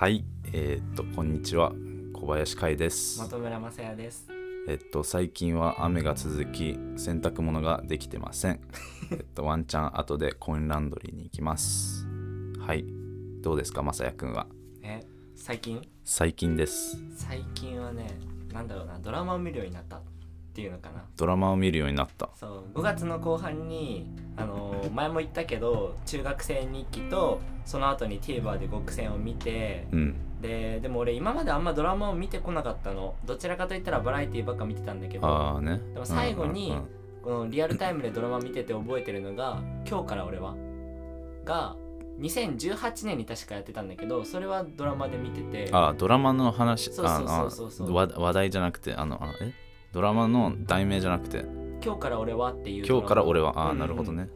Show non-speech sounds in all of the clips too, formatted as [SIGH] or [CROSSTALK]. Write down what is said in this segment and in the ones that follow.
はい、えーっと、こんにちは。小林海です。本村正也です。えっと、最近は雨が続き、洗濯物ができてません。[LAUGHS] えっと、ワンチャン後でコインランドリーに行きます。はい。どうですか、まさやくんは？え、最近？最近です。最近はね、なんだろうな、ドラマを見るようになったっていうのかな。ドラマを見るようになった。そう、5月の後半に、あのー前も言ったけど、中学生日記と、その後に TVer で極戦を見て、うん。で、でも俺今まであんまドラマを見てこなかったの。どちらかといったらバラエティばっか見てたんだけど、ああね。でも最後にうんうんうんこのリアルタイムでドラマ見てて覚えてるのが「今日から俺は」が2018年に確かやってたんだけどそれはドラマで見ててああ、ドラマの話、そうそうそうそうそうああ話話題じゃなくて、あの、あえ？ドラマの題名じゃなくて、今日から俺は」っていう今日から俺は、ああ、うんうんなるほどね。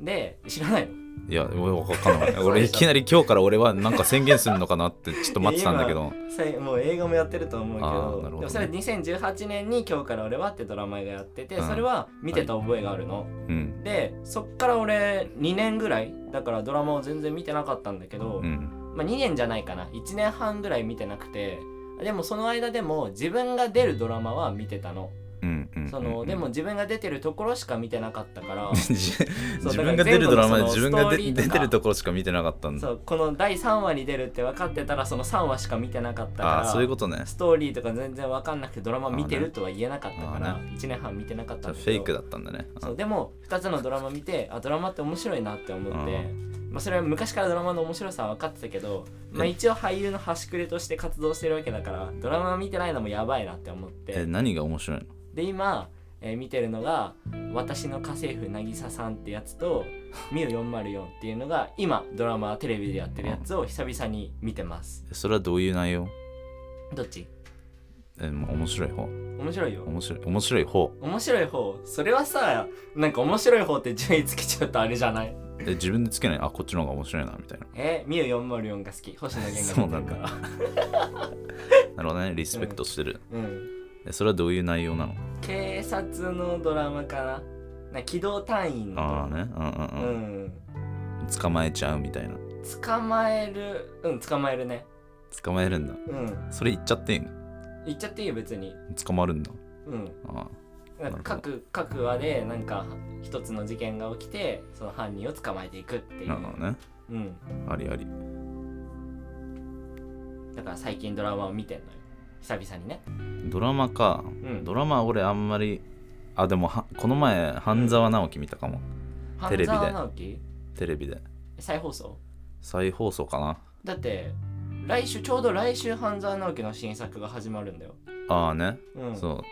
で知らないの？いや、俺わかんない。俺いきなり今日から俺はなんか宣言するのかなってちょっと [LAUGHS] 待ってたんだけど。もう映画もやってると思うけど。なるほどね。でもそれ2018年に「今日から俺は」ってドラマがやっててうん。それは見てた覚えがあるの、うん。でそっから俺2年ぐらいだからドラマを全然見てなかったんだけど、うん。まあ、2年じゃないかな。1年半ぐらい見てなくてでもその間でも自分が出るドラマは見てたの。その、うんでも、自分が出てるところしか見てなかったから。[LAUGHS] 自分が出るドラマで自分が出てるところしか見てなかったんだ。そうこの第3話に出るって分かってたらその3話しか見てなかったから。ああ、そういうことね。ストーリーとか全然分かんなくてドラマ見てるとは言えなかったから、あー1年半見てなかったフェイクだったんだね。そうでも2つのドラマ見てあドラマって面白いなって思って、まあ、それは昔からドラマの面白さは分かってたけど、まあ、え一応俳優の端くれとして活動してるわけだからドラマ見てないのもやばいなって思っえ、て何が面白いの？で今、えー見てるのが「私の家政婦渚さん」ってやつと「[LAUGHS] ミュ404」っていうのが今ドラマテレビでやってるやつを久々に見てます。えそれはどういう内容？どっち？え、もう面白い方？面白いよ。面白い。面白い方？面白い方。それはさなんか面白い方って順位つけちゃうとあれじゃない？え、自分でつけない？あ、こっちの方が面白いな、みたいな。えー、ミュ404が好き星野源が出てるから [LAUGHS] なるほどね。リスペクトしてる。うんえ、それはどういう内容なの？警察のドラマかなな機動隊員のああね。うんうんううん。ん捕まえちゃうみたいな。捕まえるうん捕まえるね捕まえるんだ。うんそれ言っちゃっていいの？言っちゃっていいよ別に捕まるんだ。うんああ。各各話でなんか一つの事件が起きてその犯人を捕まえていくっていうなるほどね。うんありあり。だから最近ドラマを見てんのよ久々にねドラマか。うんドラマ俺あんまり。あ、でもは、この前、半沢直樹見たかも。テレビで半沢直樹？テレビで。再放送？再放送かな。だって来週ちょうど来週半沢直樹の新作が始まるんだよああね。うんそう。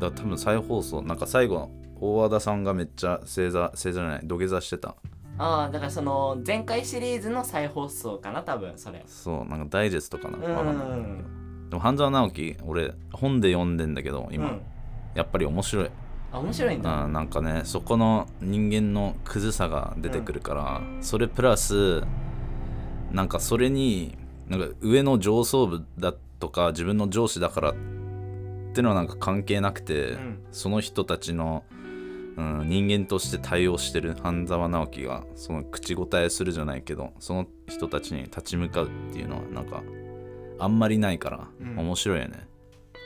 だ多分再放送、なんか最後、大和田さんがめっちゃ正座、正座じゃない、土下座してた。ああだからその前回シリーズの再放送かな多分それ。そう、なんかダイジェストかな。うん。わかんないでも半沢直樹、俺、本で読んでんだけど、今、うん。やっぱり面白い。あ面白いんだ。あなんかねそこの人間のクズさが出てくるから、それプラスなんかそれになんか上の上層部だとか自分の上司だからってのはなんか関係なくて、うん。その人たちの、うん、人間として対応してる半沢直樹がその口答えするじゃないけどその人たちに立ち向かうっていうのはなんかあんまりないから、うん。面白いよね。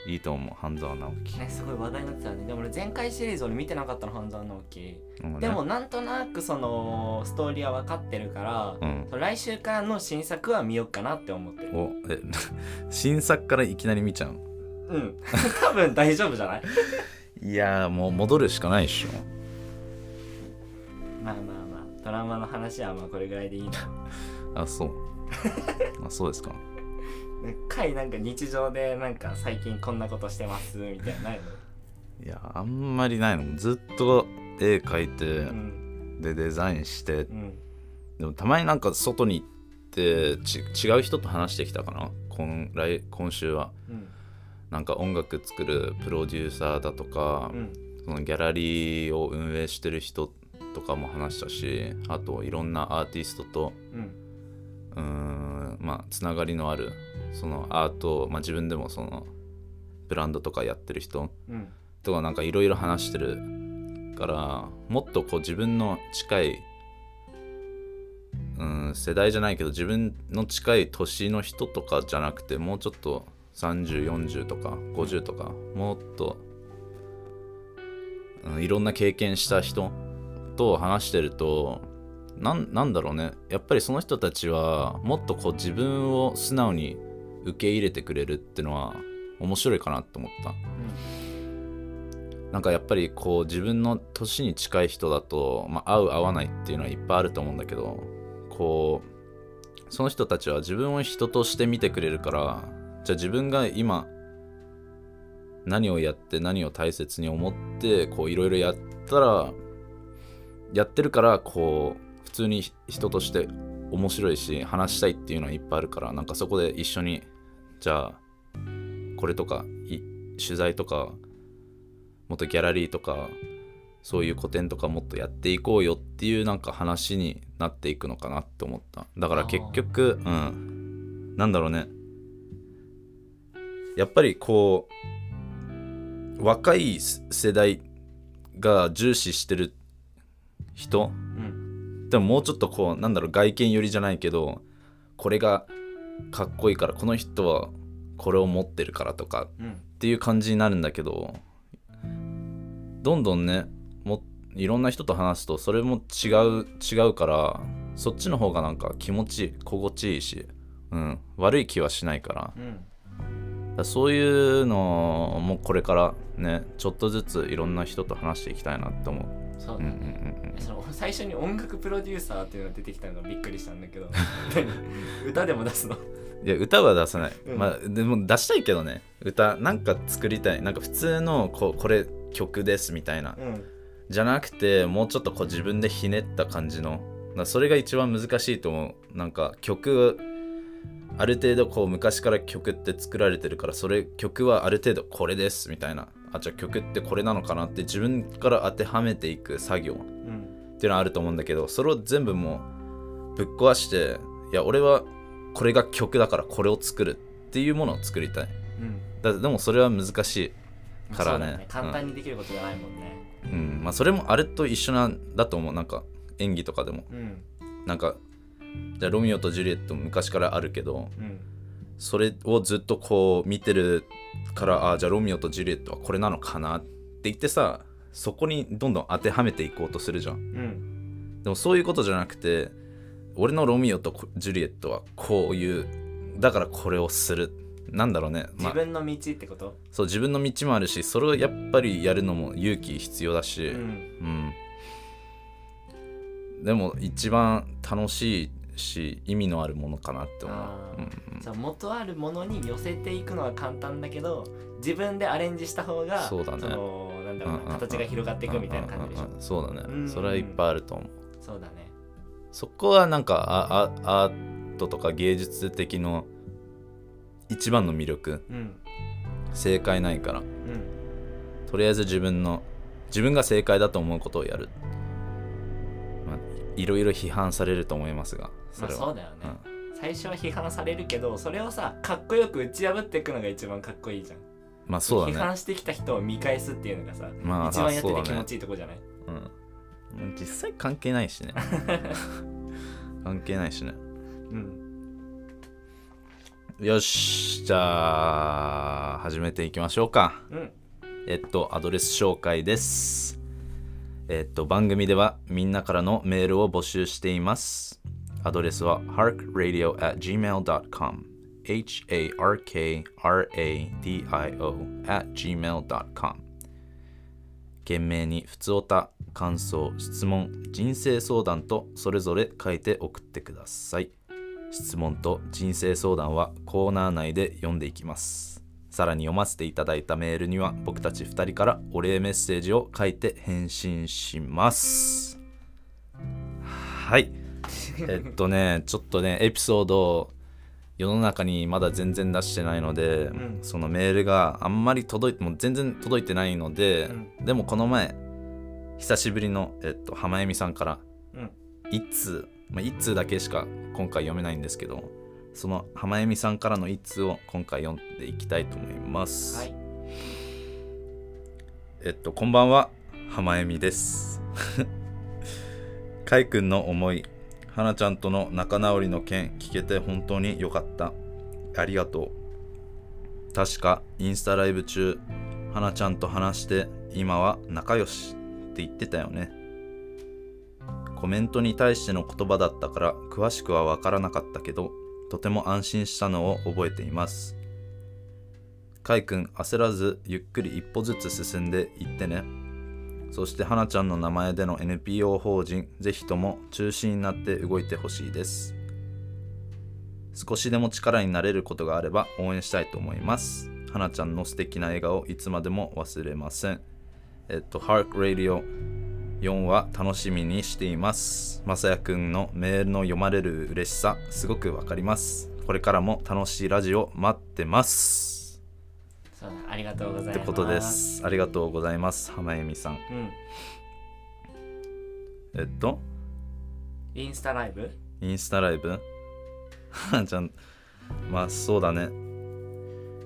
いいと思う半沢直樹、ねすごい話題になってたね。でも俺前回シリーズ俺見てなかったの半沢直樹。うんねでもなんとなくそのストーリーは分かってるからうん。来週からの新作は見ようかなって思ってる。おえ [LAUGHS] 新作からいきなり見ちゃううん。[LAUGHS] 多分大丈夫じゃない？いやーもう戻るしかないでしょ。まあまあまあ。ドラマの話はまあこれぐらいでいいな。あそう。あそうですか。回なんか日常でなんか最近こんなことしてますみたいなの？ないいやあんまりないの。ずっと絵描いて、のうん。でデザインして。うん。でもたまになんか外に行ってち違う人と話してきたかな？今来今週は。うんなんか音楽作るプロデューサーだとか、うん。そのギャラリーを運営してる人とかも話したしあといろんなアーティストとうん。んまあつながりのあるそのアート、まあ、自分でもそのブランドとかやってる人うん。とかなんかいろいろ話してるからもっとこう自分の近いうんうん、世代じゃないけど自分の近い年の人とかじゃなくてもうちょっと3040とか50とかもっと、うん、いろんな経験した人と話してるとなんなんだろうね。やっぱりその人たちはもっとこう自分を素直に受け入れてくれるってのは面白いかなって思った。なんかやっぱりこう自分の年に近い人だと、まあ、合う合わないっていうのはいっぱいあると思うんだけどこうその人たちは自分を人として見てくれるからじゃあ自分が今何をやって何を大切に思ってこういろいろやったらやってるからこう普通に人として面白いし話したいっていうのはいっぱいあるからなんかそこで一緒にじゃあこれとか取材とかもっとギャラリーとかそういう個展とかもっとやっていこうよっていうなんか話になっていくのかなって思った。だから結局うん。なんだろうね。やっぱりこう若い世代が重視してる人？うん。でももうちょっとこうなんだろう外見寄りじゃないけどこれがかっこいいからこの人はこれを持ってるからとかうん。っていう感じになるんだけどどんどんねもいろんな人と話すとそれも違う違うからそっちの方がなんか気持ち心地いいし、うん、悪い気はしないから。うん。だからそういうのもこれからねちょっとずついろんな人と話していきたいなって思う。そう。だうんうんね、うん。その最初に音楽プロデューサーっていうのが出てきたのがびっくりしたんだけど。[LAUGHS] 何？歌でも出すの？いや歌は出さない、うん。まあでも出したいけどね。歌なんか作りたい。なんか普通のこうこれ曲ですみたいな。うん。じゃなくてもうちょっとこう自分でひねった感じの。それが一番難しいと思う。なんか曲ある程度こう昔から曲って作られてるからそれ曲はある程度これですみたいな。あじゃあ曲ってこれなのかなって自分から当てはめていく作業。うんっていうのはあると思うんだけどそれを全部もうぶっ壊していや俺はこれが曲だからこれを作るっていうものを作りたい。うん。だでもそれは難しいからね。ね。簡単にできることじゃないもんね。うん。まあそれもあれと一緒なんだと思う。なんか演技とかでも。うん。なんかじゃあロミオとジュリエットも昔からあるけどうん。それをずっとこう見てるからあじゃあロミオとジュリエットはこれなのかなって言ってさそこにどんどん当てはめていこうとするじゃん。うん。でもそういうことじゃなくて俺のロミオとジュリエットはこういうだからこれをする。なんだろうね、まあ、自分の道ってこと？そう自分の道もあるしそれをやっぱりやるのも勇気必要だし、うん。うん。でも一番楽しいし意味のあるものかなって思う。うんうんそう元あるものに寄せていくのは簡単だけど自分でアレンジした方がそうだね。のなんだろうなうんうんうん形が広がっていくみたいな感じでしょ？うんうんうんそうだね、うん。それはいっぱいあると思う。そうだね。そこはなんかああアートとか芸術的の一番の魅力。うん。正解ないから。うん。とりあえず自分の自分が正解だと思うことをやる、まあ、いろいろ批判されると思いますがそまあれは、そうだよね、最初は批判されるけどそれをさかっこよく打ち破っていくのが一番かっこいいじゃん。まあそうだね。批判してきた人を見返すっていうのがさ、まあ一番やってて気持ちいいとこじゃない、うん、実際関係ないしね。[LAUGHS] 関係ないしね。うん。よし。じゃあ始めていきましょうか。うん。えっとアドレス紹介です。えっと番組ではみんなからのメールを募集していますアドレスは harkradio.gmail.com harkradio.gmail.com 懸命にふつおた感想質問人生相談とそれぞれ書いて送ってください。質問と人生相談はコーナー内で読んでいきます。さらに読ませていただいたメールには僕たち2人からお礼メッセージを書いて返信します。はい。えっとねちょっとねエピソード世の中にまだ全然出してないので、うん。そのメールがあんまり届いてもう全然届いてないので、でもこの前久しぶりの、えっと、浜恵美さんからうん。1通、まあ、1通だけしか今回読めないんですけどその浜恵美さんからの1通を今回読んでいきたいと思います、はい。えっとこんばんは浜恵美です。かいくんの思い花ちゃんとの仲直りの件聞けて本当に良かった。ありがとう。確かインスタライブ中花ちゃんと話して今は仲良しって言ってたよね。コメントに対しての言葉だったから詳しくは分からなかったけどとても安心したのを覚えています。かいくん焦らずゆっくり一歩ずつ進んでいってね。そして花ちゃんの名前での NPO 法人ぜひとも中心になって動いてほしいです。少しでも力になれることがあれば応援したいと思います。花ちゃんの素敵な笑顔いつまでも忘れません。えっと Hark Radio 4は楽しみにしています。まさやくんのメールの読まれる嬉しさすごくわかります。これからも楽しいラジオ待ってます。そうだありがとうございます。ってことです。ありがとうございます。浜恵美さん。うん。えっと？インスタライブ？インスタライブ？[LAUGHS] 花ちゃん。まあそうだね。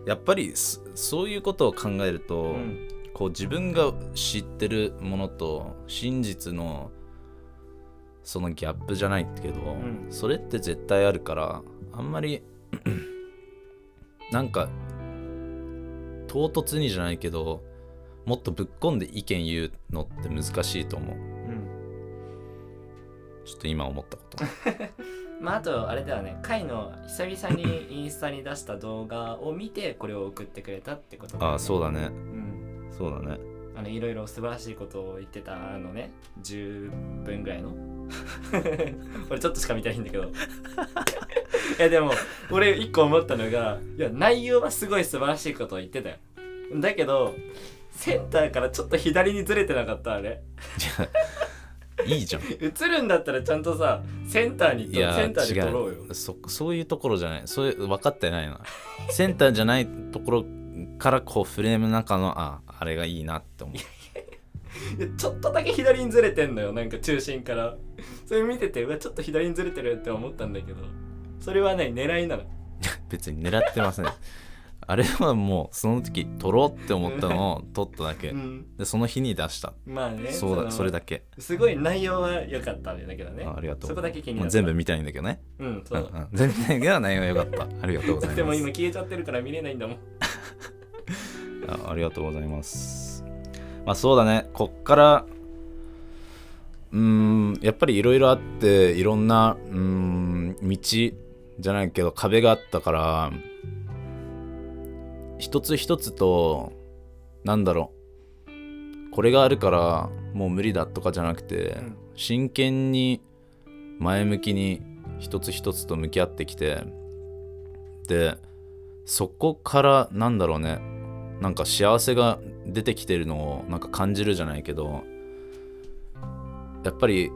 やっぱりそそういうことを考えると、うん。こう自分が知ってるものと真実のそのギャップじゃないけど、ん。それって絶対あるからあんまり [CLEARS THROAT] なんか唐突にじゃないけどもっとぶっ込んで意見言うのって難しいと思う。うん。ちょっと今思ったこと。[LAUGHS] まああとあれだよね。カイの久々にインスタに出した動画を見てこれを送ってくれたってことね。ああそうだね。うん。そうだねあのいろいろ素晴らしいことを言ってたのね。10分ぐらいの。[LAUGHS] 俺ちょっとしか見てないんだけど。[LAUGHS] いやでも俺一個思ったのがいや内容はすごい素晴らしいことを言ってたよ。だけどセンターからちょっと左にずれてなかったあれ。いいじゃん。[LAUGHS] 映るんだったらちゃんとさセンターにといやセンターで撮ろうよ。そそういうところじゃない。そういう分かってないな。センターじゃないところからこうフレームの中のああれがいいなって思う。ちょっとだけ左にずれてんのよなんか中心から。それ見ててうわちょっと左にずれてるって思ったんだけど。それはね狙いなの。[LAUGHS] 別に狙ってません。あれはもうその時撮ろうって思ったのを [LAUGHS] 撮っただけ。うん。でその日に出した。まあねそうだのそれだけ。すごい内容は良かったんだけどね。あありがとう。そこだけ気になった。全部見たいんだけどね。うんそう、うんうん。全部見たいけど内容良かった。ありがとうございます。[LAUGHS] でも今消えちゃってるから見れないんだもんあありがとうございます。まあそうだね、こっから、うん、やっぱりいろいろあって、いろんな、うん、道じゃないけど壁があったから、一つ一つと、なんだろう、これがあるからもう無理だとかじゃなくて、真剣に前向きに一つ一つと向き合ってきて、で、そこからなんだろうね。なんか幸せが出てきてるのをなんか感じるじゃないけどやっぱり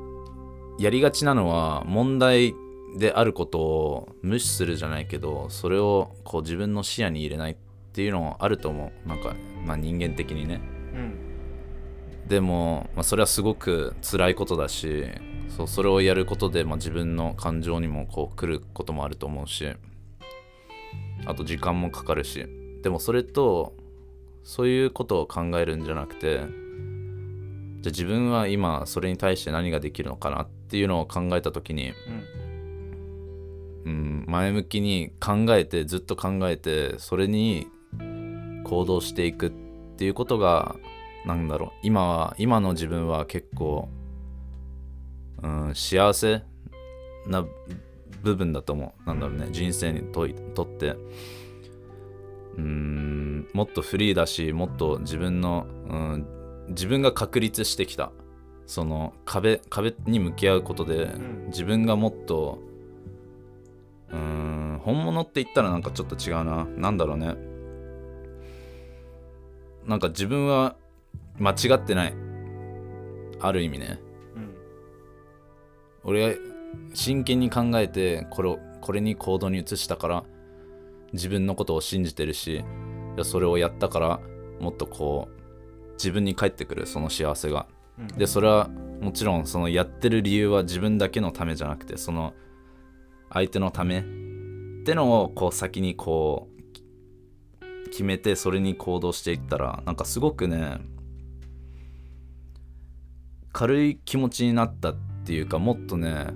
やりがちなのは問題であることを無視するじゃないけどそれをこう自分の視野に入れないっていうのあると思う。なんか、まあ、人間的にね。うん。でも、まあ、それはすごく辛いことだしそうそれをやることで、まあ、自分の感情にもこう来ることもあると思うしあと時間もかかるし。でもそれとそういうことを考えるんじゃなくてじゃあ自分は今それに対して何ができるのかなっていうのを考えた時に、うん。うん、前向きに考えてずっと考えてそれに行動していくっていうことがなんだろう今は今の自分は結構、うん、幸せな部分だと思う。なんだろうね人生にといとって。うんもっとフリーだしもっと自分の、うん、自分が確立してきた。その壁壁に向き合うことで、ん。自分がもっとうーん本物って言ったらなんかちょっと違うな。なんだろうね。なんか自分は間違ってない。ある意味ね。うん。俺は真剣に考えてこれをこれに行動に移したから自分のことを信じてるしいやそれをやったからもっとこう自分に返ってくるその幸せが。うん。でそれはもちろんそのやってる理由は自分だけのためじゃなくてその相手のためってのをこう先にこうき決めてそれに行動していったらなんかすごくね軽い気持ちになったっていうかもっとね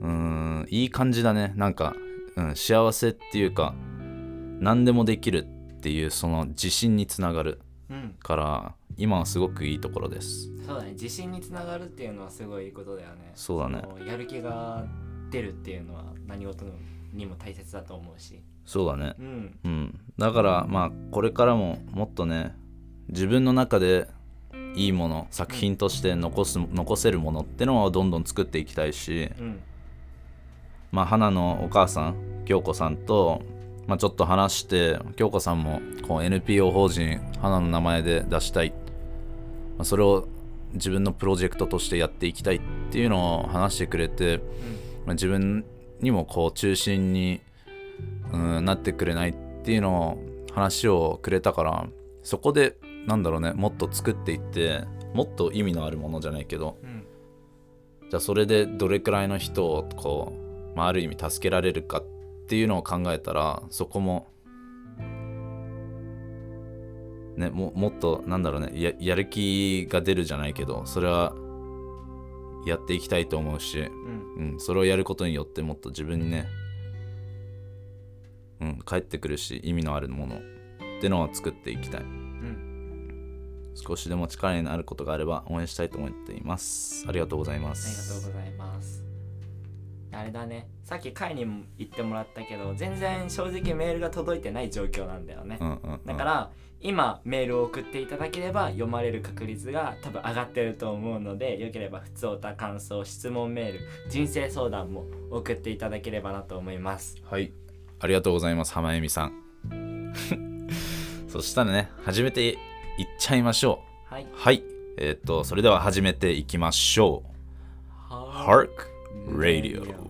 うーんいい感じだね。なんか、うん、幸せっていうか何でもできるっていうその自信につながるうん。から今はすごくいいところです。そうだね。自信につながるっていうのはすごいいいことだよね。そうだね。やる気が出るっていうのは何事にも大切だと思うし。そうだね。うん。うん。だからまあこれからももっとね自分の中でいいもの作品として残す残せるものってのをどんどん作っていきたいしうん。まあ花のお母さん京子さんと、まあ、ちょっと話して京子さんもこう NPO 法人花の名前で出したい、まあ、それを自分のプロジェクトとしてやっていきたいっていうのを話してくれて、まあ、自分にもこう中心に、うん、なってくれないっていうのを話をくれたからそこでなんだろうねもっと作っていってもっと意味のあるものじゃないけどうん。じゃあそれでどれくらいの人をこう、まあ、ある意味助けられるかっていうのを考えたらそこもねももっとなんだろうねややる気が出るじゃないけどそれはやっていきたいと思うし、うん。うん、それをやることによってもっと自分にね、うん、帰ってくるし意味のあるものってのを作っていきたい。うん。少しでも力になることがあれば応援したいと思っています。ありがとうございまありがすとうございますあれだねさっき会にも言ってもらったけど全然正直メールが届いてない状況なんだよね、うんうんうんだから今メールを送っていただければ読まれる確率が多分上がってると思うのでよければ普通歌感想質問メール人生相談も送っていただければなと思いますはい。ありがとうございます、浜恵美さん。[LAUGHS] そしたらね、始めていっちゃいましょはい。う。はい。えーっと、それでは始めていきましょう。は Hark Radio。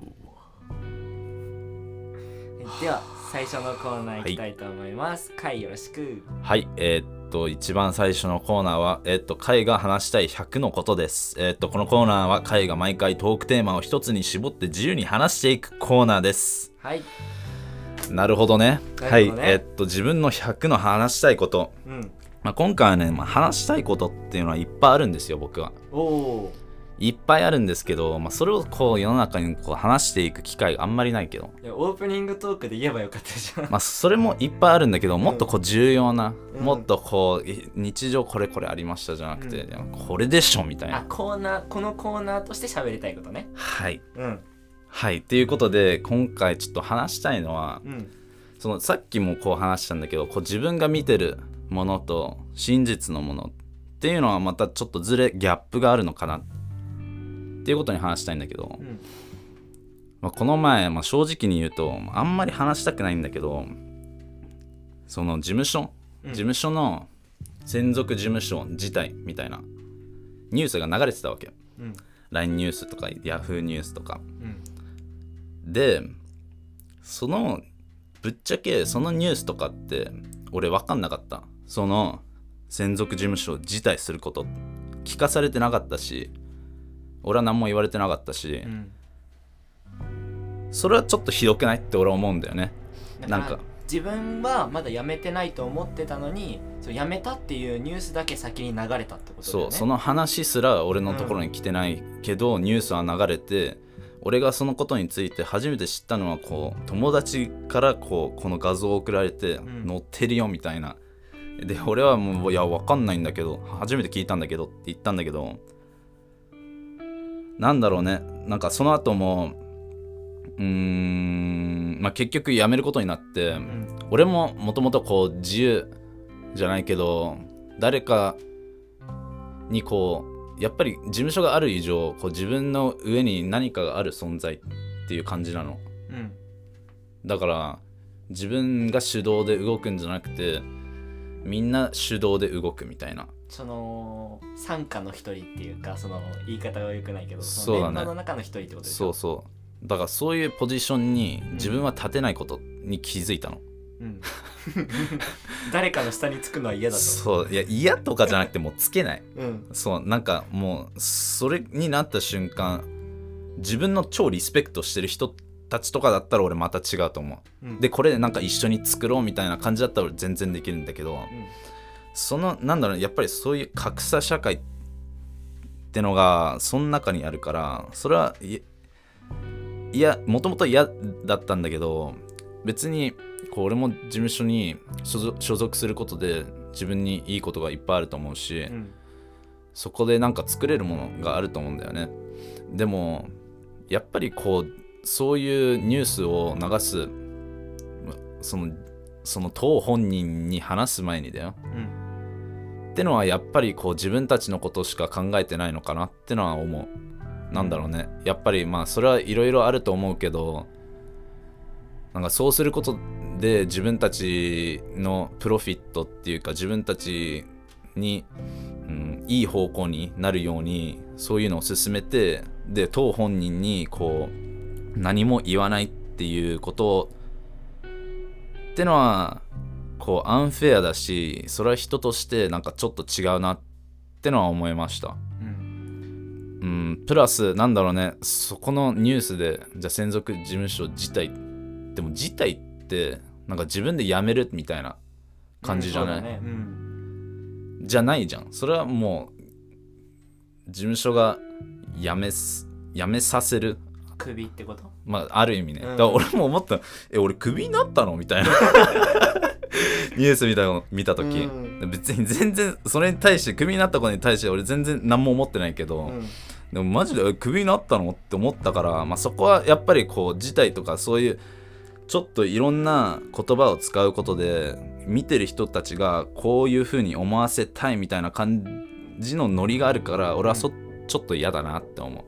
では最初のコーナー行きたいと思います。会よろしく。はい。えーっと、一番最初のコーナーは、えーっと、会が話したい100のことです。えーっと、このコーナーは、会が毎回トークテーマを一つに絞って自由に話していくコーナーです。はい。なるほどね。なはい。えーっと、自分の100の話したいこと。うん。まあ、今回はね、まあ、話したいことっていうのはいっぱいあるんですよ、僕は。おおいっぱいあるんですけど、まあ、それをこう世の中にこう話していく機会があんまりないけど、オープニングトークで言えばよかったじゃん。まあ、それもいっぱいあるんだけどもっとこう重要な、うん。もっとこうい日常これこれありましたじゃなくて、うん。これでしょみたいあな。コーナーこのコーナーとして喋りたいことね。はい。うん。はい。っていうことで今回ちょっと話したいのはうん。そのさっきもこう話したんだけどこう自分が見てるものと真実のものっていうのはまたちょっとずれギャップがあるのかなっていうことに話したいんだけど、うん。まあ、この前、まあ、正直に言うとあんまり話したくないんだけどその事務所うん。事務所の専属事務所自体みたいなニュースが流れてたわけうん。LINE ニュースとか Yahoo ニュースとか。うん。でそのぶっちゃけそのニュースとかって俺分かんなかった。その専属事務所を辞退すること。聞かされてなかったし俺は何も言われてなかったし、うん。それはちょっとひどくないって俺は思うんだよね。なんか。自分はまだ辞めてないと思ってたのにそう辞めたっていうニュースだけ先に流れたってことだよね。そうその話すら俺のところに来てないけど、ニュースは流れて俺がそのことについて初めて知ったのはこう友達からこうこの画像を送られてん。載ってるよみたいな、で俺はもういやわかんないんだけど初めて聞いたんだけどって言ったんだけどなんだろうね。なんかその後もうーんまあ結局辞めることになって、うん。俺ももともとこう自由じゃないけど誰かにこうやっぱり事務所がある以上こう自分の上に何かがある存在っていう感じなの。うん。だから自分が主導で動くんじゃなくてみんな主導で動くみたいなその傘下の一人っていうかその言い方は良くないけどそうだメンバーの中の一人ってことでしょ？そうそう。だからそういうポジションに自分は立てないことに気づいたの、うん、[LAUGHS] 誰かの下につくのは嫌だと。そう。いや嫌とかじゃなくてもうつけない。うん。そう。なんかもうそれになった瞬間自分の超リスペクトしてる人たちとかだったら俺また違うと思う。うん。でこれでなんか一緒に作ろうみたいな感じだったら俺全然できるんだけどうんそのなんだろうやっぱりそういう格差社会ってのがその中にあるからそれはいいやもともと嫌だったんだけど別にこう俺も事務所に所属所属することで自分にいいことがいっぱいあると思うし、うん。そこでなんか作れるものがあると思うんだよね。でもやっぱりこうそういうニュースを流すそのその当本人に話す前にだよ。うんってのはやっぱりこう自分たちのことしか考えてないのかなってのは思う。なんだろうね。やっぱりまあそれはいろいろあると思うけどなんかそうすることで自分たちのプロフィットっていうか自分たちに、うん、いい方向になるようにそういうのを進めてで当本人にこう何も言わないっていうことってのはこうアンフェアだしそれは人としてなんかちょっと違うなってのは思いました。うん。うん。プラスなんだろうね。そこのニュースでじゃあ専属事務所自体でも自体ってなんか自分で辞めるみたいな感じじゃない、そうだね。うん。じゃないじゃん。それはもう事務所が辞めす辞めさせる首ってこと？まあある意味ね、うん。だから俺も思ったえ俺クビになったの？みたいな [LAUGHS] [LAUGHS] ニュース見たの見た時、うん。別に全然それに対してクビになったことに対して俺全然何も思ってないけど、うん。でもマジでえクビになったの？って思ったから、まあ、そこはやっぱりこう事態とかそういうちょっといろんな言葉を使うことで見てる人たちがこういう風に思わせたいみたいな感じのノリがあるから俺はそ、ちょっと嫌だなって思う。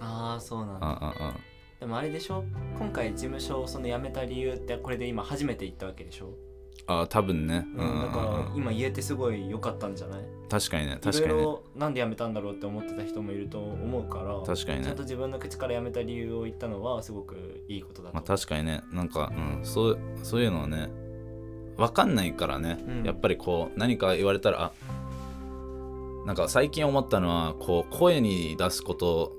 ああそうなんうんだうんうん。でもあれでしょ？今回事務所をその辞めた理由ってこれで今初めて言ったわけでしょ、あー多分ね、うんだから今言えてすごい良かったんじゃない？確かにねい確かにね。なんで辞めたんだろうって思ってた人もいると思うから確かにね。ちゃんと自分の口から辞めた理由を言ったのはすごくいいことだとまあ確かにね。なんか、うん、そうそういうのはね分かんないからね、うん。やっぱりこう何か言われたらあなんか最近思ったのはこう声に出すこと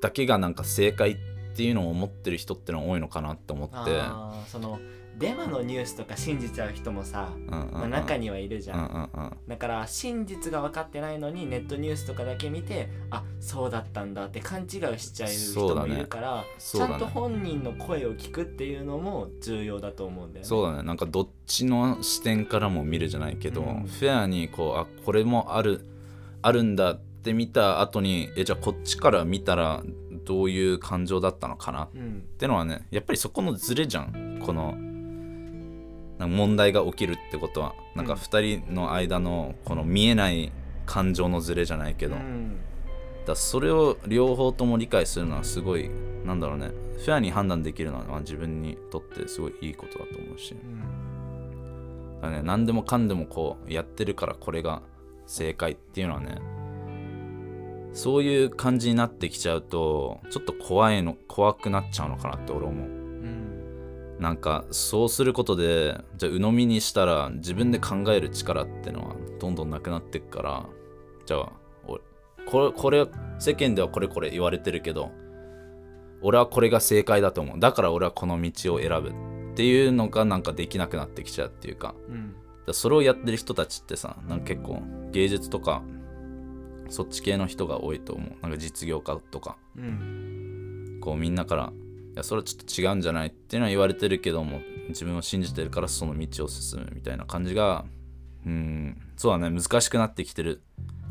だけがなんか正解っていうのを思ってる人ってのが多いのかなって思って、そのデマのニュースとか信じちゃう人もさ、まあ、中にはいるじゃん、だから真実が分かってないのにネットニュースとかだけ見てあそうだったんだって勘違いしちゃう人もいるから、そうだね。ちゃんと本人の声を聞くっていうのも重要だと思うんだよね。そうだね。なんかどっちの視点からも見るじゃないけど、うん。フェアにこうあこれもあるあるんだって見た後にえじゃあこっちから見たらどういう感情だったのかな？うん。ってのはねやっぱりそこのズレじゃん。このなんか問題が起きるってことはなんかうん。2人の間のこの見えない感情のズレじゃないけど、うん。らそれを両方とも理解するのはすごいなんだろうねフェアに判断できるのはまあ自分にとってすごいいいことだと思うし。うん。だね何でもかんでもこうやってるからこれが正解っていうのはねそういう感じになってきちゃうとちょっと怖いの怖くなっちゃうのかなって俺思う。うんなんかそうすることでじゃあ鵜呑みにしたら自分で考える力ってのはどんどんなくなっていくからじゃあ俺これこれ世間ではこれこれ言われてるけど俺はこれが正解だと思う。だから俺はこの道を選ぶっていうのがなんかできなくなってきちゃうっていうか。うん。それをやってる人たちってさなんか結構芸術とかそっち系の人が多いと思う。なんか実業家とか。うん。こうみんなから「いやそれはちょっと違うんじゃない?」っていうのは言われてるけども自分を信じてるからその道を進むみたいな感じがうんそうだね。難しくなってきてる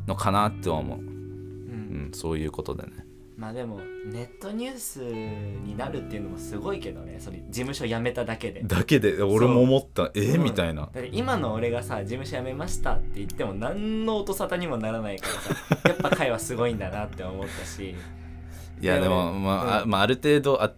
のかなっては思う、ううんん、そういうことでね。まあでもネットニュースになるっていうのもすごいけどね。それ事務所辞めただけで。だけで俺も思った。え？う。んみたいな。今の俺がさ事務所辞めましたって言っても何の音沙汰にもならないからさ [LAUGHS] やっぱ会はすごいんだなって思ったし。いやでも、まああうん。まあ、ある程度あ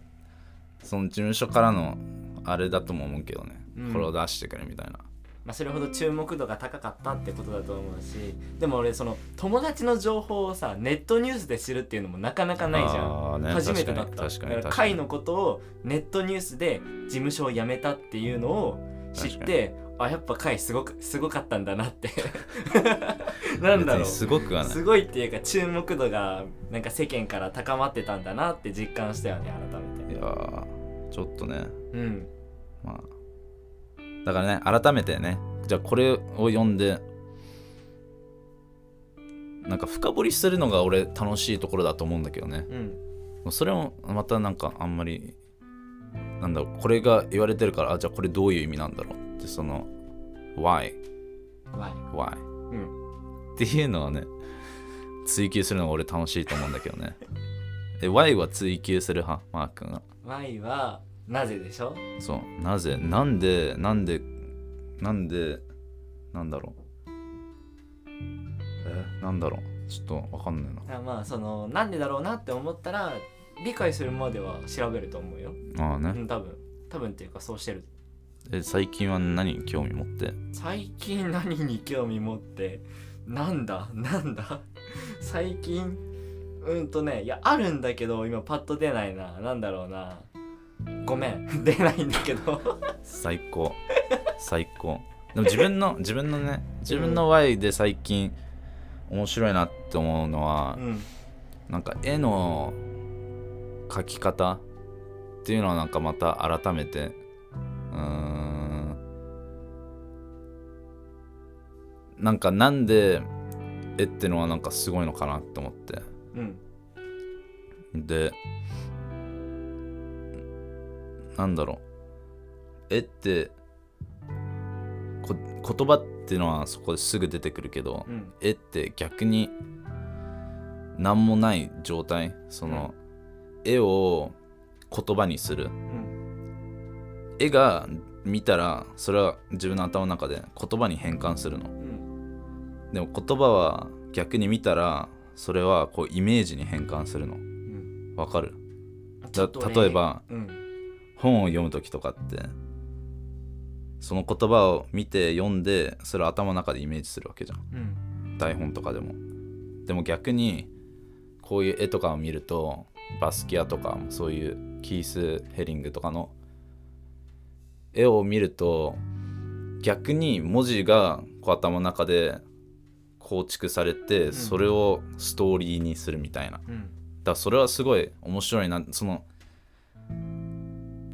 その事務所からのあれだとも思うけどね、うん。これを出してくれみたいな。まあ、それほど注目度が高かったってことだと思うしでも俺その友達の情報をさネットニュースで知るっていうのもなかなかないじゃん、ね初めてだった。だから会のことをネットニュースで事務所を辞めたっていうのを知っ確てあやっぱ会すごくすごかったんだなって。[LAUGHS] なんだろう。すごくはない。すごいっていうか注目度がなんか世間から高まってたんだなって実感したよね改めて。いやーちょっとね。うん。まあ。だからね改めてねじゃあこれを読んでなんか深掘りするのが俺楽しいところだと思うんだけどね。うん。それもまたなんかあんまりなんだろうこれが言われてるからあじゃあこれどういう意味なんだろうってその why? わい why? うん。っていうのはね追求するのが俺楽しいと思うんだけどね。え why は追求する派？マー君が Y はなぜでしょ？そう。なぜ？なんで？なんで？なんで？なんだろう？え？なんだろう？ちょっとわかんないな。あまあそのなんでだろうなって思ったら理解するまでは調べると思うよ。ああね。うん多分。多分っていうかそうしてるえ最近は何に興味持って？最近何に興味持って？なんだ？なんだ？最近？うんとねいやあるんだけど今パッと出ないな。なんだろうな。ごめん。[LAUGHS] 出ないんだけど。最高。最高。でも自分の自分のね自分の Y で最近面白いなって思うのはう、ん。なんか絵の描き方っていうのはなんかまた改めてうーん。なんかなんで絵ってのはなんかすごいのかなって思って。うん。でなんだろう。絵ってこ言葉っていうのはそこですぐ出てくるけど、うん。絵って逆に何もない状態。その、絵を言葉にする。うん絵が見たらそれは自分の頭の中で言葉に変換するの。うん。でも言葉は逆に見たらそれはこうイメージに変換するの。うん。わかる？ちょっと俺例えばうん。本を読む時とかってその言葉を見て読んでそれを頭の中でイメージするわけじゃん。うん。台本とかでも。でも逆にこういう絵とかを見るとバスキアとかもそういうキース・ヘリングとかの絵を見ると逆に文字がこう頭の中で構築されてん。それをストーリーにするみたいな、だかうんらそれはすごい面白いな。その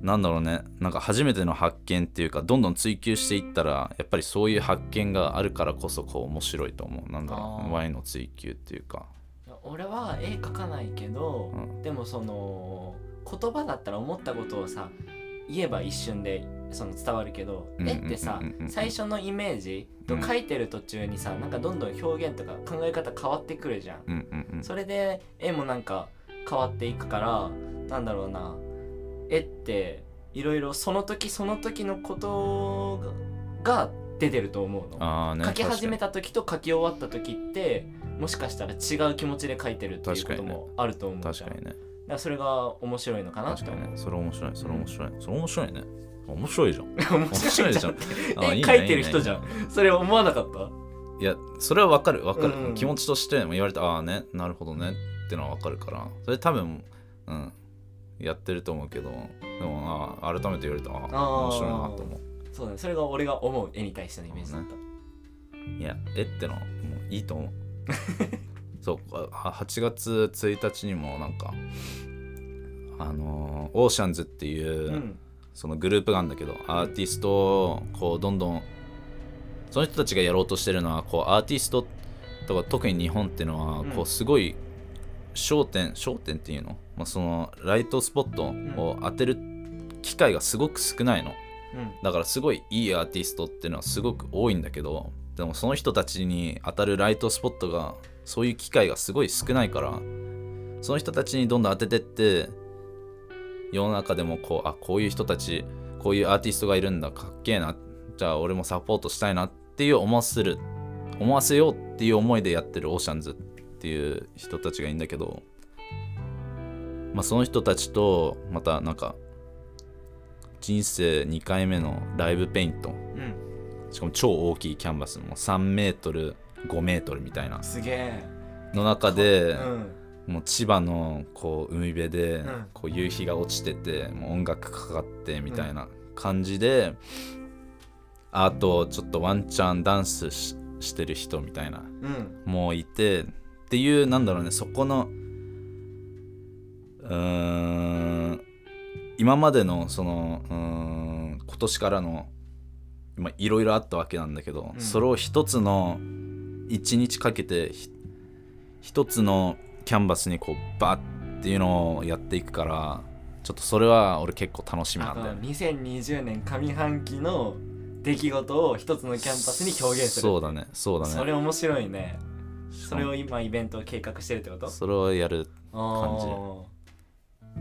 なんだろうね。なんか初めての発見っていうかどんどん追求していったらやっぱりそういう発見があるからこそこう面白いと思う。なんだろう。Y の追求っていうか。俺は絵描かないけど、うん。でもその言葉だったら思ったことをさ言えば一瞬でその伝わるけど、絵ってさ最初のイメージとうん。描いてる途中にさ、なんかどんどん表現とか考え方変わってくるじゃん。それで絵もなんか変わっていくからなんだろうな絵っていろいろその時その時のことが出てると思うの。書き始めたた時と書き終わった時ってもしかしたら違う気持ちで書いてるっていうこともあると思うかにね。だからそれが面白いのかな。って思う確かにね。それ面白い。それ面白い。それ面白いね。面白いじゃん。[LAUGHS] 面面白いじゃん。あいいね [LAUGHS] 絵描いてる人じゃん。いいね。それ思わなかった？いやそれはわかるわかる、うん気持ちとしても言われてああねなるほどね。ってのはわかるから。それ多分うん。やってると思うけど。でもああ改めて言われてあああー。面白いなと思う。そうだね。それが俺が思う絵に対してのイメージだった、いや絵ってのもういいと思う [LAUGHS] そうあ8月1日にもなんかあのーオーシャンズっていう、うん。そのグループがあるんだけどアーティストをこうどんどんその人たちがやろうとしてるのはこうアーティストとか特に日本っていうのはうん。こうすごい焦点焦点っていうの,、まあ、そのライトスポットを当てる機会がすごく少ないの。うん。だからすごいいいアーティストっていうのはすごく多いんだけどでもその人たちに当たるライトスポットがそういう機会がすごい少ないからその人たちにどんどん当ててって世の中でもこうあこういう人たちこういうアーティストがいるんだかっけえなじゃあ俺もサポートしたいなっていう思わせる思わせようっていう思いでやってるオーシャンズっていう人たちがいいんだけどまあその人たちとまたなんか人生2回目のライブペイント。うん。しかも超大きいキャンバスもう3メートル5メートルみたいな。すげえ。の中で、うん。もう千葉のこう海辺でうん。こう夕日が落ちててもう音楽かかってみたいな感じで、あとちょっとワンチャンダンスししてる人みたいなうん。もういてっていうなんだろうねそこのうーん今までのそのうーん今年からのまあいろいろあったわけなんだけど、うん。それを一つの一日かけてひ一つのキャンバスにこうバッっていうのをやっていくからちょっとそれは俺結構楽しみなんだよね。2020年上半期の出来事を一つのキャンパスに表現する。そうだねそうだね。それ面白いね。それを今イベントを計画してるってこと？それをやる感じ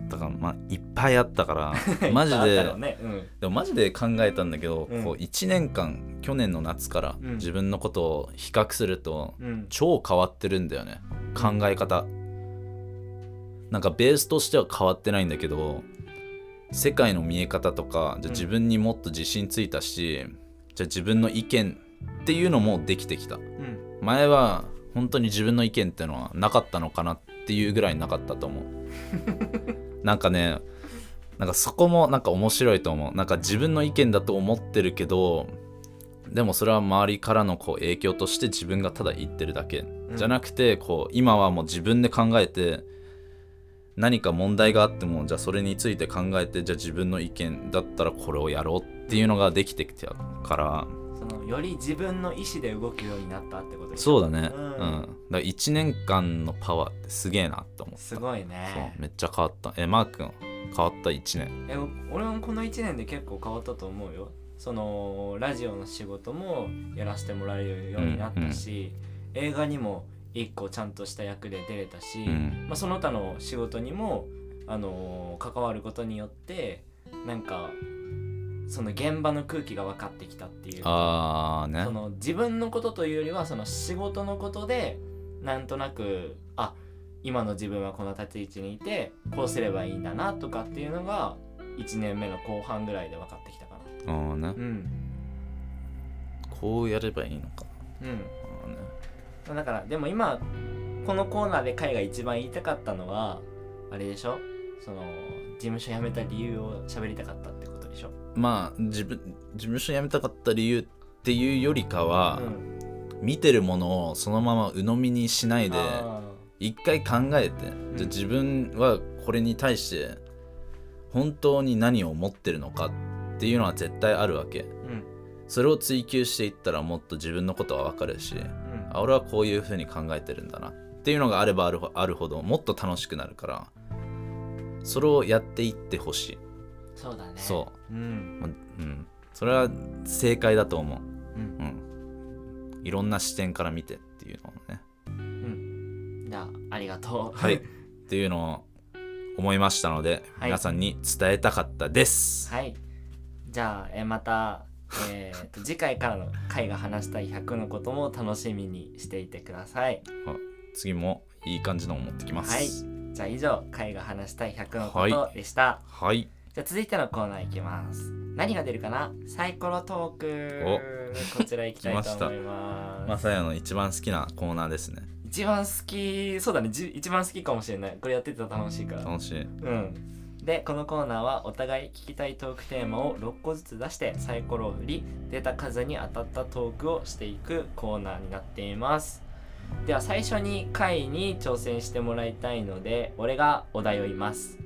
だからまあいっぱいあったから [LAUGHS] マジで、ね。うん、でもマジで考えたんだけど、うん。こう1年間去年の夏からうん。自分のことを比較すると、うん。超変わってるんだよね。考え方。なんかベースとしては変わってないんだけど世界の見え方とかじゃ自分にもっと自信ついたし、じゃあ自分の意見っていうのもできてきた。うん。前は本当に自分の意見ってのはなかったのかなっていうぐらいなかったと思う [LAUGHS] なんかねなんかそこもなんか面白いと思う。なんか自分の意見だと思ってるけどでもそれは周りからのこう影響として自分がただ言ってるだけ、うん。じゃなくてこう今はもう自分で考えて何か問題があってもじゃあそれについて考えてじゃあ自分の意見だったらこれをやろうっていうのができてきたからより自分の意思で動くようになったってことそうだね。ううん。ん、だから1年間のパワーってすげえなって思った。すごいね。めっちゃ変わった。えマー君変わった1年。え俺もこの1年で結構変わったと思うよ。そのラジオの仕事もやらせてもらえるようになったし、映画にも1個ちゃんとした役で出れたし、うん。まあ、その他の仕事にも、あのー関わることによってなんかその現場の空気が分かってきたっていう。あーね。その自分のことというよりはその仕事のことでなんとなくあ今の自分はこの立ち位置にいてこうすればいいんだなとかっていうのが1年目の後半ぐらいで分かってきたかな。あーね。うん。こうやればいいのか。うん。な、ね、だからでも今このコーナーで海が一番言いたかったのはあれでしょ？その事務所辞めた理由を喋りたかったってことでしょ？まあ自分事務所辞めたかった理由っていうよりかは、うん。見てるものをそのまま鵜呑みにしないであ一回考えて、じゃあ自分はこれに対して本当に何を思ってるのかっていうのは絶対あるわけ。ーうん。それを追求していったらもっと自分のことは分かるしうん。あ俺はこういうふうに考えてるんだなっていうのがあればあるほあるほどもっと楽しくなるからそれをやっていってほしい。そうだね。そううん。まうん。それは正解だと思う。うん。うんいろんな視点から見てっていうのをね。うん。じゃあありがとう。はい。っていうのを思いましたので、はい。皆さんに伝えたかったです。はい。じゃあ、えまた、えーと次回からの回が話したい100のことも楽しみにしていてください。次もいい感じのを持ってきます。はい。じゃあ以上、回が話したい100のこはとでした。はいじゃあ続いてのコーナーいきます。何が出るかな？サイコロトーク。こちら行きたいと思います。まさやの一番好きなコーナーですね一番好き、そうだね、じ一番好きかもしれない。これやってたら楽しいから。楽しいうん。でこのコーナーはお互い聞きたいトークテーマを6個ずつ出してサイコロを振り出た数に当たったトークをしていくコーナーになっていますでは最初に回に挑戦してもらいたいので俺がお題を言います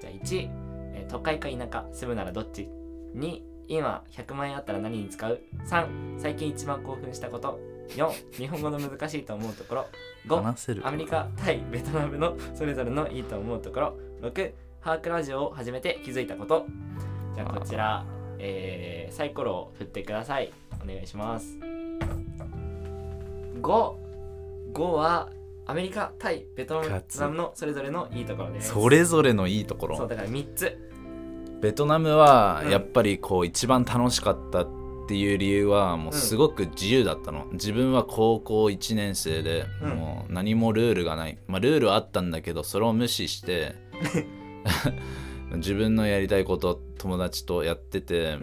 じゃあ1、えー都会か田舎住むならどっち？2今100万円あったら何に使う？3最近一番興奮したこと？4日本語の難しいと思うところ？5話せる。アメリカ、タイ、ベトナムの [LAUGHS] それぞれのいいと思うところ？6ハークラジオを始めて気づいたこと？じゃあこちら、えーサイコロを振ってください。お願いします。55はアメリカ、タイ、ベトナムのそれぞれのいいところです。それぞれのいいところ。そうだから3つベトナムはうん。やっぱりこう一番楽しかったっていう理由はもうすごく自由だったの、自分は高校1年生でうん。もう何もルールがない、まあルールはあったんだけどそれを無視して [LAUGHS] 自分のやりたいこと友達とやってて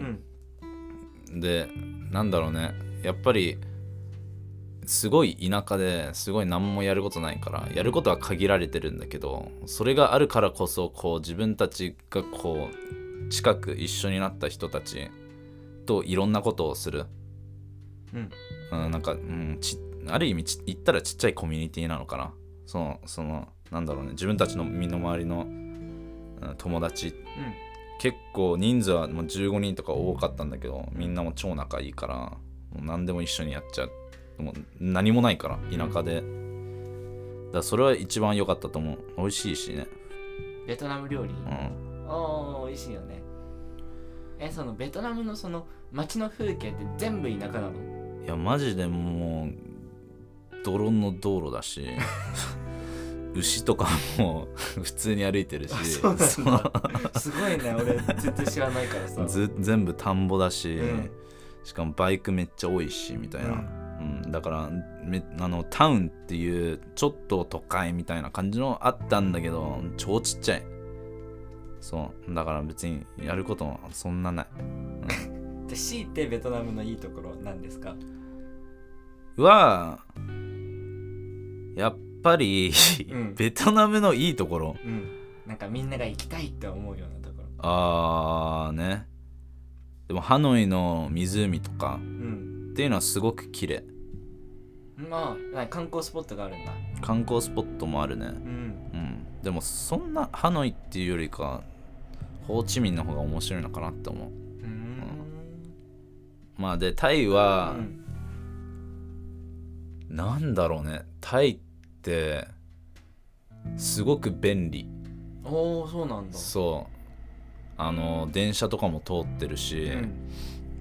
う、ん。でなんだろうね。やっぱりすごい田舎ですごい何もやることないからやることは限られてるんだけどそれがあるからこそこう自分たちがこう近く一緒になった人たちといろんなことをする、うん。うん、なんか、うん、ちある意味ち言ったらちっちゃいコミュニティなのかな。そのそのなんだろうね。自分たちの身の回りの、うん友達。結構人数はもう15人とか多かったんだけどみんなも超仲いいからもう何でも一緒にやっちゃう。もう何もないから田舎で。だからそれは一番良かったと思う。美味しいしね。ベトナム料理。うんああ美味しいよね。えそのベトナムのその街の風景って全部田舎なの？いやマジでもう泥の道路だし [LAUGHS] 牛とかも普通に歩いてるしすごいね俺全然知らないからさ。ず全部田んぼだし、うん。しかもバイクめっちゃ多いしみたいな、うんだからめあのタウンっていうちょっと都会みたいな感じのあったんだけど超ちっちゃいそう。だから別にやることもそんなない。で強いてベトナムのいいところなんですか？はやっぱり、うん。ベトナムのいいところ。うん。なんかみんなが行きたいって思うようなところ。あーね。でもハノイの湖とかうん。っていうのはすごく綺麗。まあ観光スポットがあるんだ。観光スポットもあるね。うん。うん。でもそんなハノイっていうよりかホーチミンの方が面白いのかなって思う。うーん。まあでタイはう、ん。なんだろうね。タイってすごく便利。おおそうなんだ。そう。あの電車とかも通ってるし、うん。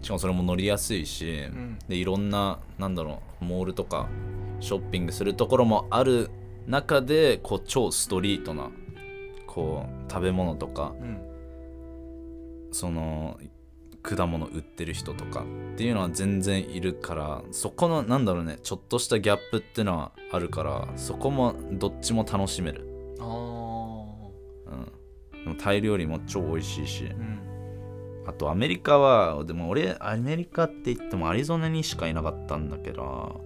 しかもそれも乗りやすいし、ん。でいろんななんだろうモールとかショッピングするところもある中でこう超ストリートなこう食べ物とかうんその果物売ってる人とかっていうのは全然いるからそこのなんだろうねちょっとしたギャップっていうのはあるからそこもどっちも楽しめる、ああうん、でもタイ料理も超美味しいし。うん。あとアメリカはでも俺アメリカって言ってもアリゾナにしかいなかったんだけど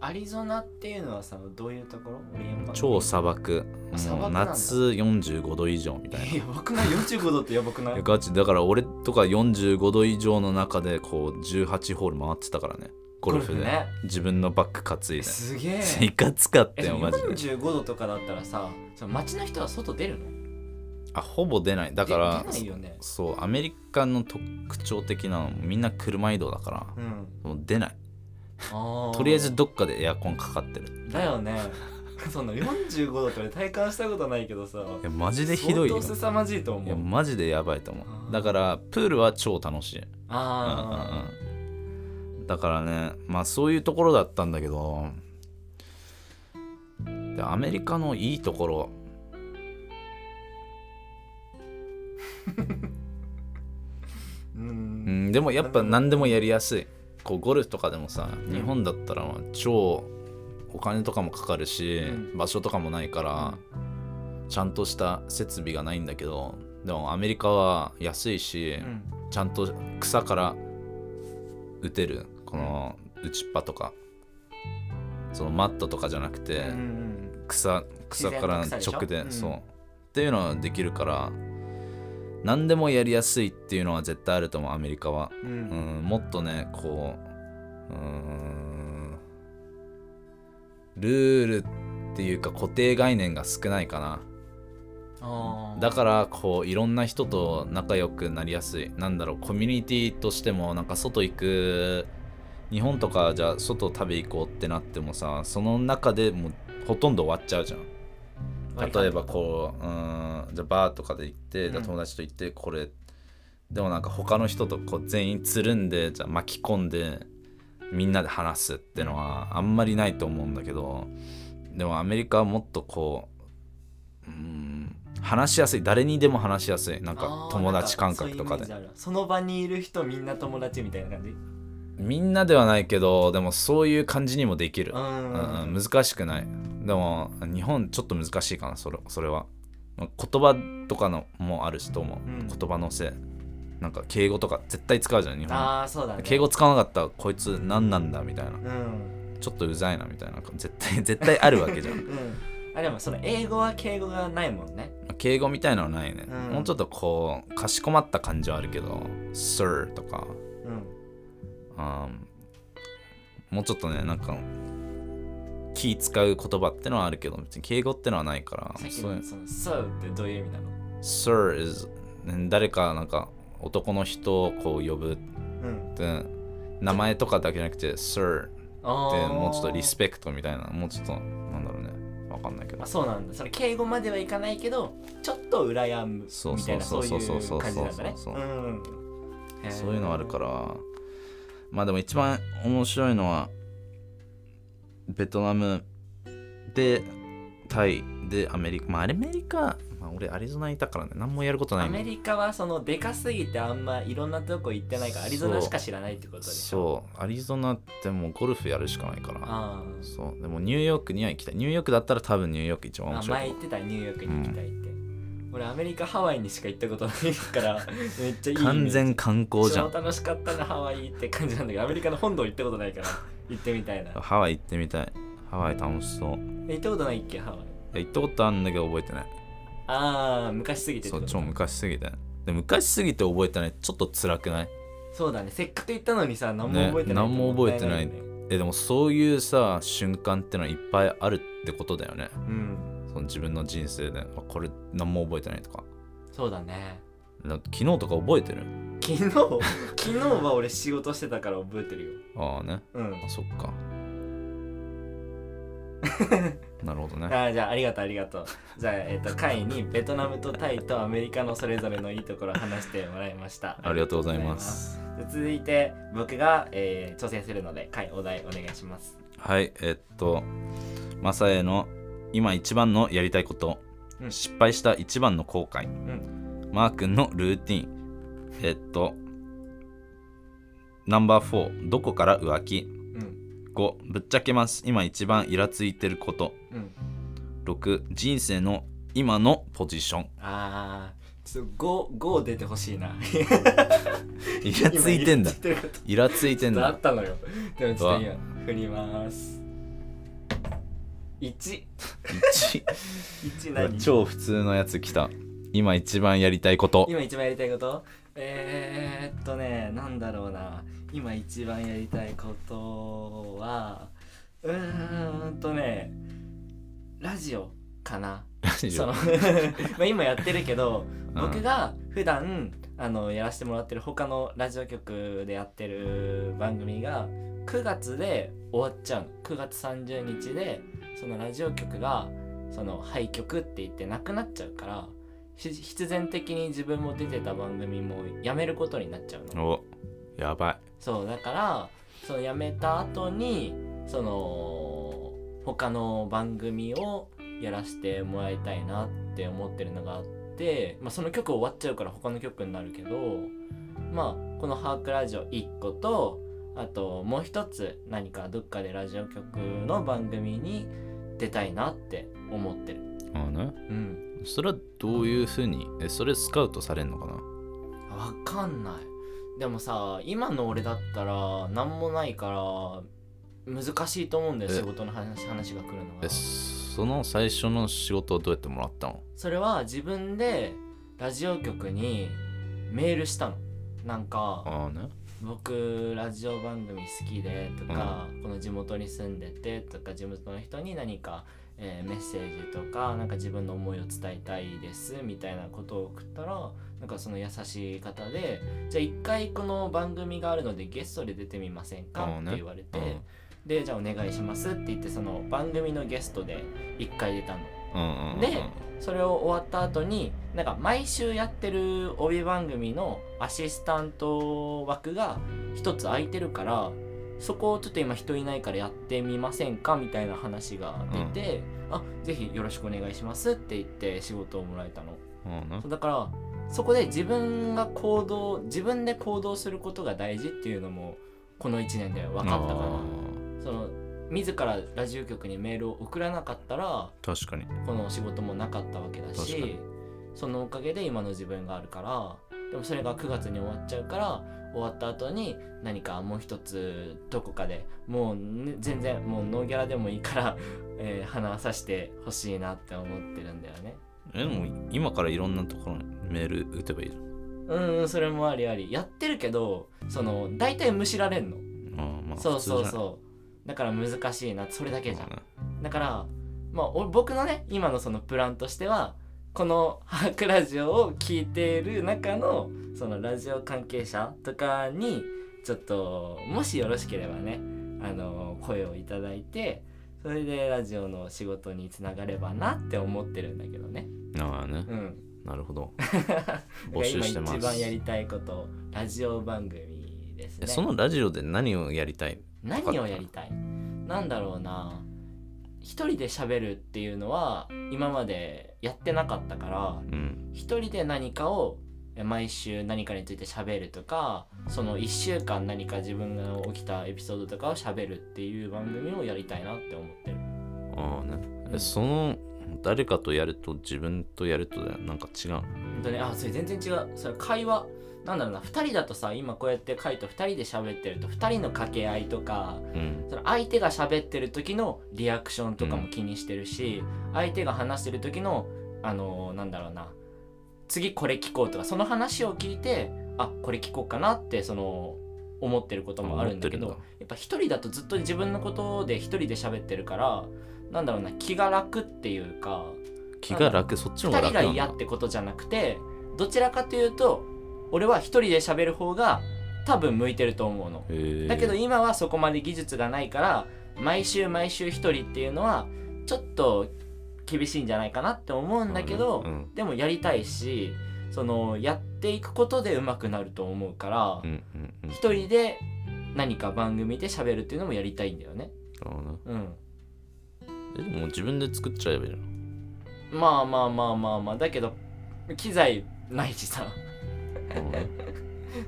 アリゾナっていうのはさどういうところ？超砂漠。もう砂漠夏45度以上みたいな。やばくない45度ってやばくない？ガチ。だから俺とか45度以上の中でこう18ホール回ってたからね。ゴルフで。ね。自分のバッグ担いで。すげえ。いかつかったえでもよマジで45度とかだったらさその街の人は外出るの？あほぼ出ない。だからで出ないよね。そうアメリカの特徴的なのみんな車移動だからうん。もう出ないとりあえずどっかでエアコンかかってる。だよね。[LAUGHS] その45度って俺体感したことないけどさ。いやマジでひどいよ。相当凄まじいと思いやうマジでやばいと思う。だからプールは超楽しい。あうんうんうん。だからねまあそういうところだったんだけどでアメリカのいいところーう [LAUGHS] うんんでもやっぱ何でもやりやすいこうゴルフとかでもさ日本だったら超お金とかもかかるし、う場所とかもないからちゃんとした設備がないんだけどでもアメリカは安いし、うん。ちゃんと草から打てるこの打ちっぱとか。そのマットとかじゃなくて、草草から直で、うん。そう。っていうのはできるから何でもやりやすいっていうのは絶対あると思うアメリカは、ううんん、もっとねこううーんルールっていうか固定概念が少ないかな。だからこういろんな人と仲良くなりやすい。なんだろうコミュニティとしてもなんか外行く日本とかじゃあ外食べ行こうってなってもさその中でもうほとんど終わっちゃうじゃん例えばこううんじゃあバーとかで行ってうん。友達と行ってこれ、でもなんか他の人とこう全員つるんでじゃあ巻き込んでみんなで話すってのはあんまりないと思うんだけどでもアメリカはもっとこううん話しやすい。誰にでも話しやすい。なんか友達感覚とかで。その場にいる人みんな友達みたいな感じ？みんなではないけどでもそういう感じにもできる。う、ん。難しくない。でも日本ちょっと難しいかなそれそれは。言葉とかのもあるしと思う、うん。言葉のせい。なんか敬語とか絶対使うじゃん日本。ああそうだね。敬語使わなかったらこいつ何なんだみたいな。うん。ちょっとうざいなみたいな絶対絶対あるわけじゃん。[LAUGHS] うん。あでもその英語は敬語がないもんね。敬語みたいのはないね、うん。もうちょっとこうかしこまった感じはあるけど Sir とか。うんあーもうちょっとねなんか気使う言葉ってのはあるけど別に敬語ってのはないから。そういうのその So ってどういう意味なの？Sir is ね誰かなんか男の人をこう呼ぶっうん。て名前とかだけじゃなくて Sir ってもうちょっとリスペクトみたいなもうちょっとなんだろうね。わかんないけど。あそうなんだ。それ敬語まではいかないけどちょっと羨むみたいなそそううそうそうそういう感じなそういうのあるからまあでも一番面白いのはベトナムでタイでアメリカまあアメリカ、まあ、俺アリゾナにいたからね何もやることないアメリカはそのでかすぎてあんまいろんなとこ行ってないからアリゾナしか知らないってことでしょ。そう。アリゾナってもうゴルフやるしかないから。あそう。でもニューヨークには行きたい。ニューヨークだったら多分ニューヨーク一番面白い。前言ってたニューヨークに行きたいって、俺アメリカハワイにしか行ったことないからめっちゃいい完全観光じゃん。超楽しかったなハワイって感じなんだけどアメリカの本土行ったことないから行ってみたいな。ハワイ行ってみたい。ハワイ楽しそう。行ったことないっけ？ハワイ。や行ったことあるんだけど覚えてない。ああ昔すぎてそう超昔すぎて。で昔すぎて覚えてない。ちょっと辛くない？そうだね。せっかく行ったのにさ何も覚えてない、ね。何も覚えてない。えでもそういうさ瞬間ってのはいっぱいあるってことだよね。うん。その自分の人生で。あこれ何も覚えてないとか。そうだね。だって昨日とか覚えてる？昨日？[LAUGHS] 昨日は俺仕事してたから覚えてるよ。ああね。うん。あそっか。[LAUGHS] なるほどね。あーじゃあありがとうありがとう。じゃあえっ、と会にベトナムとタイとアメリカのそれぞれのいいところを話してもらいました。ありがとうございます。で続いて僕が、えー挑戦するので会お題お願いします。はいえっとマサエの今一番のやりたいこと、うん。失敗した一番の後悔、ん。マー君のルーティン。えっとナンバー4どこから浮気。うん。5ぶっちゃけます。今一番イラついてること。うん。6人生の今のポジション。あー。ちょっと5 5出てほしいな。[LAUGHS] イラついてんだ。[LAUGHS] 今イラついてること。イラついてんだ。あったのよ。でもちょっと今振ります1 1 1何？超普通のやつ来た。今一番やりたいこと。今一番やりたいこと？えー、っとねなんだろうな。今一番やりたいことはうーんとねラジオかな。ラジオ。その [LAUGHS] まあ今やってるけどうん。僕が普段あのやらせてもらってる他のラジオ局でやってる番組が9月で終わっちゃうの。9月30日でそのラジオ局がその廃局って言ってなくなっちゃうからひ必然的に自分も出てた番組もやめることになっちゃうの。おやばい。そうだからその辞めた後にその他の番組をやらせてもらいたいなって思ってるのがあって、まあ、その曲終わっちゃうから他の曲になるけどまあこの「ハークラジオ」1個とあともう一つ何かどっかでラジオ局の番組に出たいなって思ってる。あのね。うん。それはどういうふうにえそれスカウトされんのかな？わかんない。でもさ今の俺だったら何もないから難しいと思うんだよえ？仕事の話話が来るのえがその最初の仕事をどうやってもらったの？それは自分でラジオ局にメールしたの。なんかああね僕ラジオ番組好きでとか、この地元に住んでてとか地元の人に何か、えーメッセージとかなんか自分の思いを伝えたいですみたいなことを送ったらなんかその優しい方でじゃあ一回この番組があるのでゲストで出てみませんか？あーね。って言われて、うんでじゃあお願いしますって言ってその番組のゲストで一回出たの。うんうんうんでそれを終わった後になんか毎週やってる帯番組のアシスタント枠が一つ空いてるからそこをちょっと今人いないからやってみませんかみたいな話が出て、あぜひよろしくお願いしますって言って仕事をもらえたの。うんだからそこで自分が行動自分で行動することが大事っていうのもこの1年で分かったかあらその自らラジオ局にメールを送らなかったらー確かに。この仕事もなかったわけだしそのおかげで今の自分があるからでもそれが9月に終わっちゃうから終わった後に何かもう一つどこかでもう、ね、全然もうノーギャラでもいいから、[LAUGHS] えー花さしてほしいなって思ってるんだよね。えでも今からいろんなところにメール打てばいいん。うんそれもありあり。やってるけどその大体むしられんの。あーまあそうそうう。そうだから難しいなそれだけじゃん。ね。だからまあお僕のね今のそのプランとしてはこの「ハークラジオ」を聞いている中のそのラジオ関係者とかにちょっともしよろしければねあの声をいただいてそれでラジオの仕事につながればなって思ってるんだけどね。ああね。うん。なるほど。[LAUGHS] 募集してます。今一番やりたいことラジオ番組ですね。えそのラジオで何をやりたい？何をやりたい？なんだろうな。一人で喋るっていうのは今までやってなかったからうん。一人で何かをえ毎週何かについて喋るとかその1週間何か自分が起きたエピソードとかを喋るっていう番組をやりたいなって思ってる。ああね。えその誰かとやると自分とやるとでなんか違う本当ねあそれ全然違う。それ会話なんだろうな2人だとさ今こうやってカイと2人で喋ってると2人の掛け合いとかうん。その相手が喋ってる時のリアクションとかも気にしてるし、相手が話してる時のあのーなんだろうな次これ聞こうとかその話を聞いてあこれ聞こうかなってその思ってることもあるんだけどやっぱ一人だとずっと自分のことで一人で喋ってるからなんだろうな気が楽っていうか気が楽そっちの方がが楽なんだ。嫌ってことじゃなくてどちらかというと俺は一人で喋る方が多分向いてると思うの。だけど今はそこまで技術がないから毎週毎週一人っていうのはちょっと厳しいんじゃないかなって思うんだけど、うんでもやりたいしそのやっていくことで上手くなると思うからうんうんうん。一、人で何か番組で喋るっていうのもやりたいんだよね。うん、えでも自分で作っちゃえばいいの？まあまあまあまあまあ。だけど機材ないしさ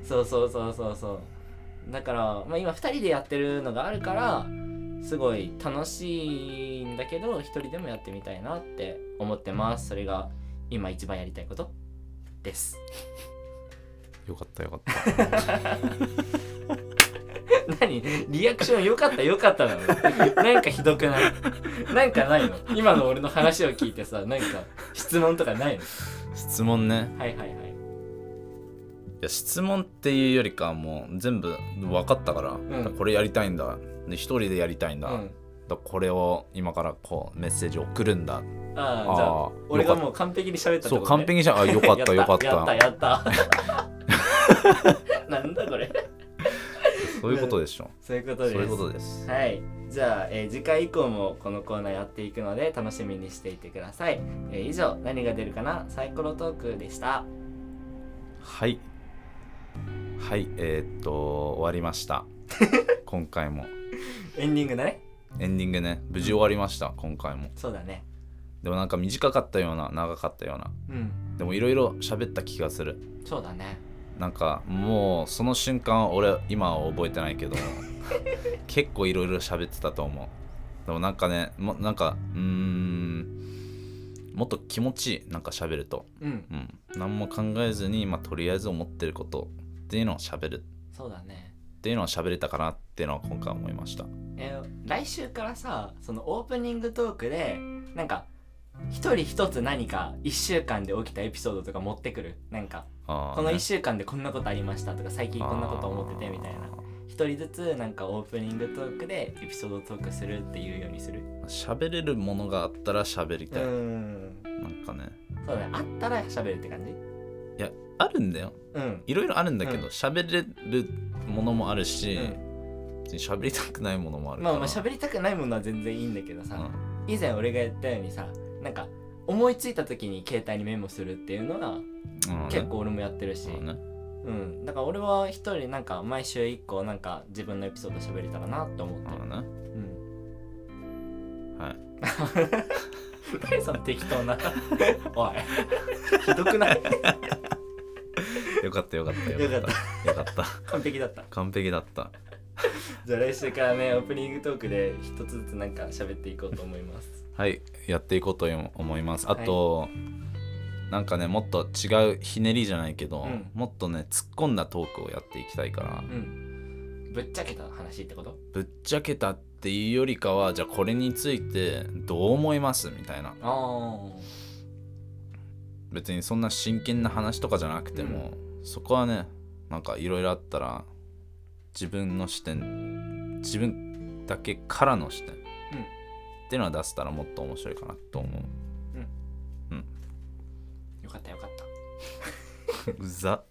そうそうそうそうそう。だから、まあ、今2人でやってるのがあるからすごい楽しいんだけど1人でもやってみたいなって思ってます。それが今一番やりたいこと？です。よかったよかった。[LAUGHS] 何？リアクション良かった良かったなの？なんかひどくない？なんかないの？今の俺の話を聞いてさなんか質問とかないの？質問ね。はいはいはいいや質問っていうよりかはもう全部分かったから,、ん。これやりたいんだ。で一人でやりたいんだ,、うん。だこれを今からこうメッセージ送るんだ。ああじゃあ俺がもう完璧に喋ったってそうこと、ね、完璧にしたあよかったよかった。やったやった。[LAUGHS] なんだこれ。そういうことでしょ。そういうことです。そういうことです。はい。じゃあ、えー次回以降もこのコーナーやっていくので楽しみにしていてください、えー以上何が出るかな？サイコロトークでした。はいはいえーっと終わりました。[LAUGHS] 今回も。エンディングだね。エンディングね。無事終わりました今回も。そうだね。でもなんか短かったような長かったような。うん。でもいろいろ喋った気がする。そうだね。なんかもうその瞬間俺今は覚えてないけど [LAUGHS] 結構いろいろ喋ってたと思う。でもなんかねもなんかうーんもっと気持ちいいなんか喋ると。うん。うん。何も考えずに、まあ、とりあえず思ってることっていうのを喋る。そうだね。っていうのは喋れたかなっていうのは今回思いました。えー来週からさそのオープニングトークでなんか一人一つ何か1週間で起きたエピソードとか持ってくる？なんかあーこのね。1週間でこんなことありましたとか最近こんなこと思っててみたいな。一人ずつなんかオープニングトークでエピソードトークするっていうようにする？喋れるものがあったら喋りうたい、ん。なんかね。そうだね。あったら喋るって感じ？いやあるんだよ。うん。いろいろあるんだけうん。ど喋、れるものもあるし、うん。別に喋りたくないものもあるから。まあまあ喋りたくないものは全然いいんだけどさ、うん。以前俺が言ったようにさなんか思いついた時に携帯にメモするっていうのがうん結構俺もやってるし、そうね。うん、だから俺は一人なんか毎週一個なんか自分のエピソード喋れたらなって思ってる、そうね。うん、はい。[LAUGHS] 何その適当な。[LAUGHS] おい。ひどくない？よかったよかったよかった。よかった。完璧だった。完璧だった。じゃあ来週からねオープニングトークで一つずつなんか喋っていこうと思います。はいやっていこうと思います。あと、なんかねもっと違うひねりじゃないけど、うん。もっとね突っ込んだトークをやっていきたいから、うん。ぶっちゃけた話ってこと？ぶっちゃけたっていうよりかはじゃあこれについてどう思いますみたいな。あ別にそんな真剣な話とかじゃなくても、そこはねなんかいろいろあったら自分の視点自分だけからの視点、っていうのは出せたらもっと面白いかなと思う。よかったよかった。[LAUGHS] うざ。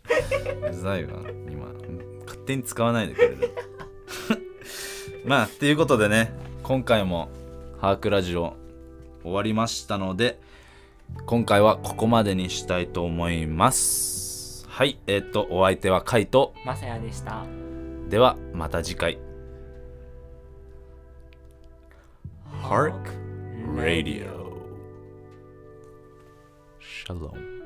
うざいわ今。勝手に使わないでくれる。[LAUGHS] まあっていうことでね今回もハークラジオ終わりましたので今回はここまでにしたいと思いますはいえっ、とお相手はカイト。まさやでした。ではまた次回。Hark Radio Shalom